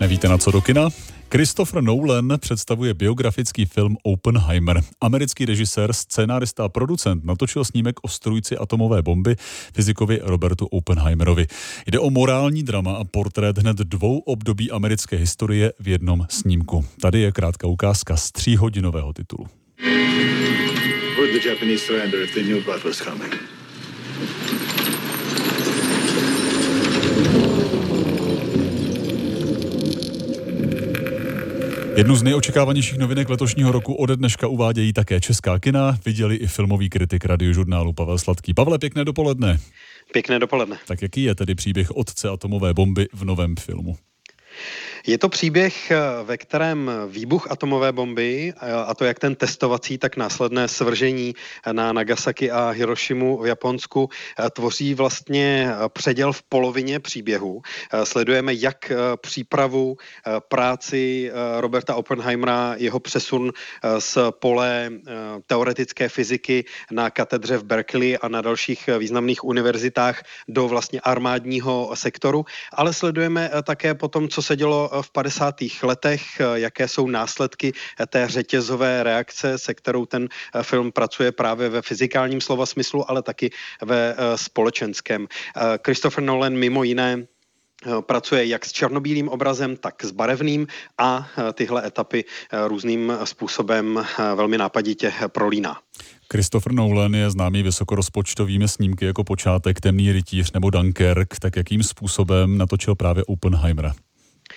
Nevíte na co do kina? Christopher Nolan představuje biografický film Oppenheimer. Americký režisér, scénárista a producent natočil snímek o strujci atomové bomby fyzikovi Robertu Oppenheimerovi. Jde o morální drama a portrét hned dvou období americké historie v jednom snímku. Tady je krátká ukázka z tříhodinového titulu. Would the Japanese surrender if they knew blood was coming? Jednu z nejočekávanějších novinek letošního roku ode dneška uvádějí také česká kina, viděli i filmový kritik radiožurnálu Pavel Sladký. Pavle, pěkné dopoledne. Pěkné dopoledne. Tak jaký je tedy příběh otce atomové bomby v novém filmu? Je to příběh, eh, ve kterém výbuch atomové bomby, eh, a to jak ten testovací, tak následné svržení na Nagasaki a Hirošimu v Japonsku, eh, tvoří vlastně předěl v polovině příběhu. Sledujeme jak přípravu, práci Roberta Oppenheimera, jeho přesun z pole teoretické fyziky na katedře v Berkeley a na dalších významných univerzitách do vlastně armádního sektoru, ale sledujeme také potom, co se dělo v 50. letech, jaké jsou následky té řetězové reakce, se kterou ten eh, film pracuje právě ve fyzikálním slova smyslu, ale taky ve eh, společenském. Eh, Christopher Nolan mimo jiné pracuje jak s černobílým obrazem, tak s barevným a tyhle etapy různým způsobem velmi nápaditě prolíná. Christopher Nolan je známý vysokorozpočtovými snímky jako počátek Temný rytíř nebo Dunkirk, tak jakým způsobem natočil právě Oppenheimera?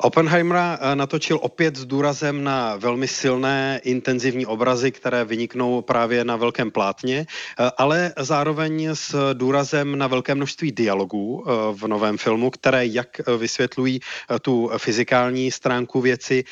Oppenheimera eh, natočil opět s důrazem na velmi silné, intenzivní obrazy, které vyniknou právě na velkém plátně, eh, ale zároveň s důrazem na velké množství dialogů eh, v novém filmu, které jak vysvětlují tu fyzikální stránku věci,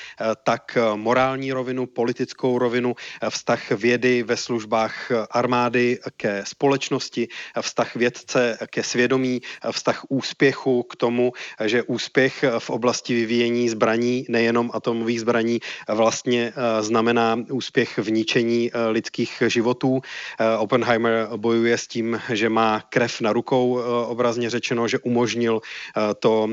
tak morální rovinu, politickou rovinu, vztah vědy ve službách armády ke společnosti, vztah vědce ke svědomí, vztah úspěchu k tomu, že úspěch v oblasti vyvíjení vyvíjení zbraní, nejenom atomových zbraní, vlastně eh, znamená úspěch v ničení eh, lidských životů. Eh, Oppenheimer bojuje s tím, že má krev na rukou, obrazně řečeno, že umožnil to,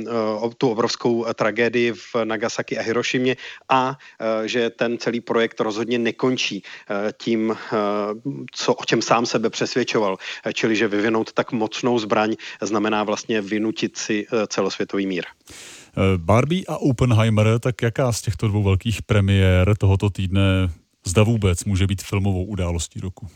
tu obrovskou tragédii v Nagasaki a Hirošimě a že ten celý projekt rozhodně nekončí tím, co, o čem sám sebe přesvědčoval, čili že vyvinout tak mocnou zbraň znamená vlastně vynutit si celosvětový mír. Eh, Barbie a Oppenheimer, tak jaká z těchto dvou velkých premiér tohoto týdne zda vůbec může být filmovou událostí roku?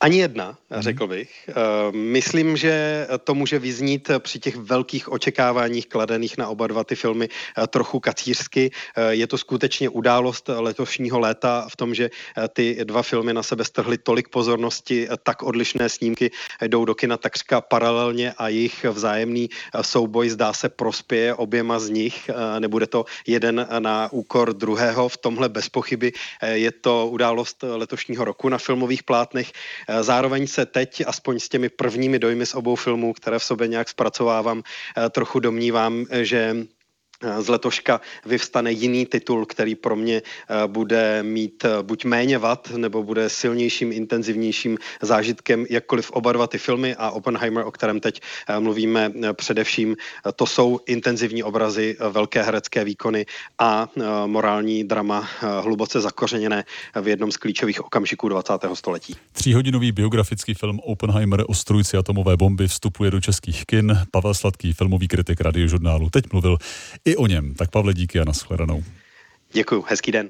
Ani jedna, mhm. řekl bych. Eh, myslím, že to může vyznít při těch velkých očekáváních kladených na oba dva ty filmy eh, trochu kacířsky. Eh, je to skutečně událost letošního léta v tom, že ty dva filmy na sebe strhly tolik pozornosti, tak odlišné snímky jdou do kina takřka paralelně a jejich vzájemný souboj zdá se prospěje oběma z nich. Nebude to jeden na úkor druhého. V tomhle bez pochyby je to událost letošního roku na filmových plátnech. Eh, zároveň se teď, aspoň s těmi prvními dojmy z obou filmů, které v sobě nějak zpracovávám, eh, trochu domnívám, eh, že z letoška vyvstane jiný titul, který pro mě eh, bude mít eh, buď méně vat, nebo bude silnějším, intenzivnějším zážitkem, jakkoliv oba dva ty filmy a Oppenheimer, o kterém teď eh, mluvíme především, to jsou intenzivní obrazy, velké herecké výkony a morální drama hluboce zakořeněné v jednom z klíčových okamžiků 20. století. Tříhodinový biografický film Oppenheimer o strujci atomové bomby vstupuje do českých kin. Pavel Sladký, filmový kritik radiožurnálu, teď mluvil i o něm. Tak Pavle, díky a nashledanou. Děkuji, hezký den.